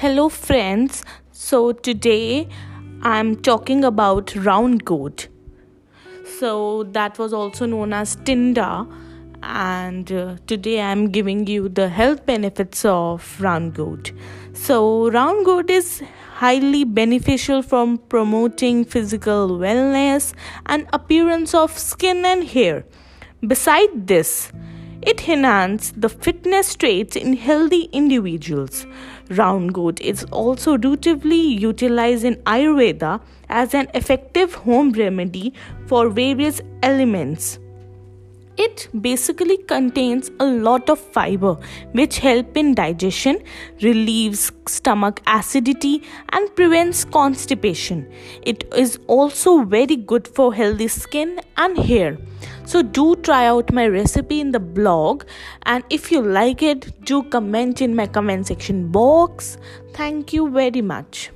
Hello, friends. So, today I'm talking about round gourd. So, that was also known as Tinda, and uh, today I'm giving you the health benefits of round gourd. So, round gourd is highly beneficial from promoting physical wellness and appearance of skin and hair. Beside this, it enhances the fitness traits in healthy individuals. Round gourd is also routinely utilized in Ayurveda as an effective home remedy for various ailments. It basically contains a lot of fiber which help in digestion, relieves stomach acidity and prevents constipation. It is also very good for healthy skin and hair. So do try out my recipe in the blog and if you like it do comment in my comment section box. Thank you very much.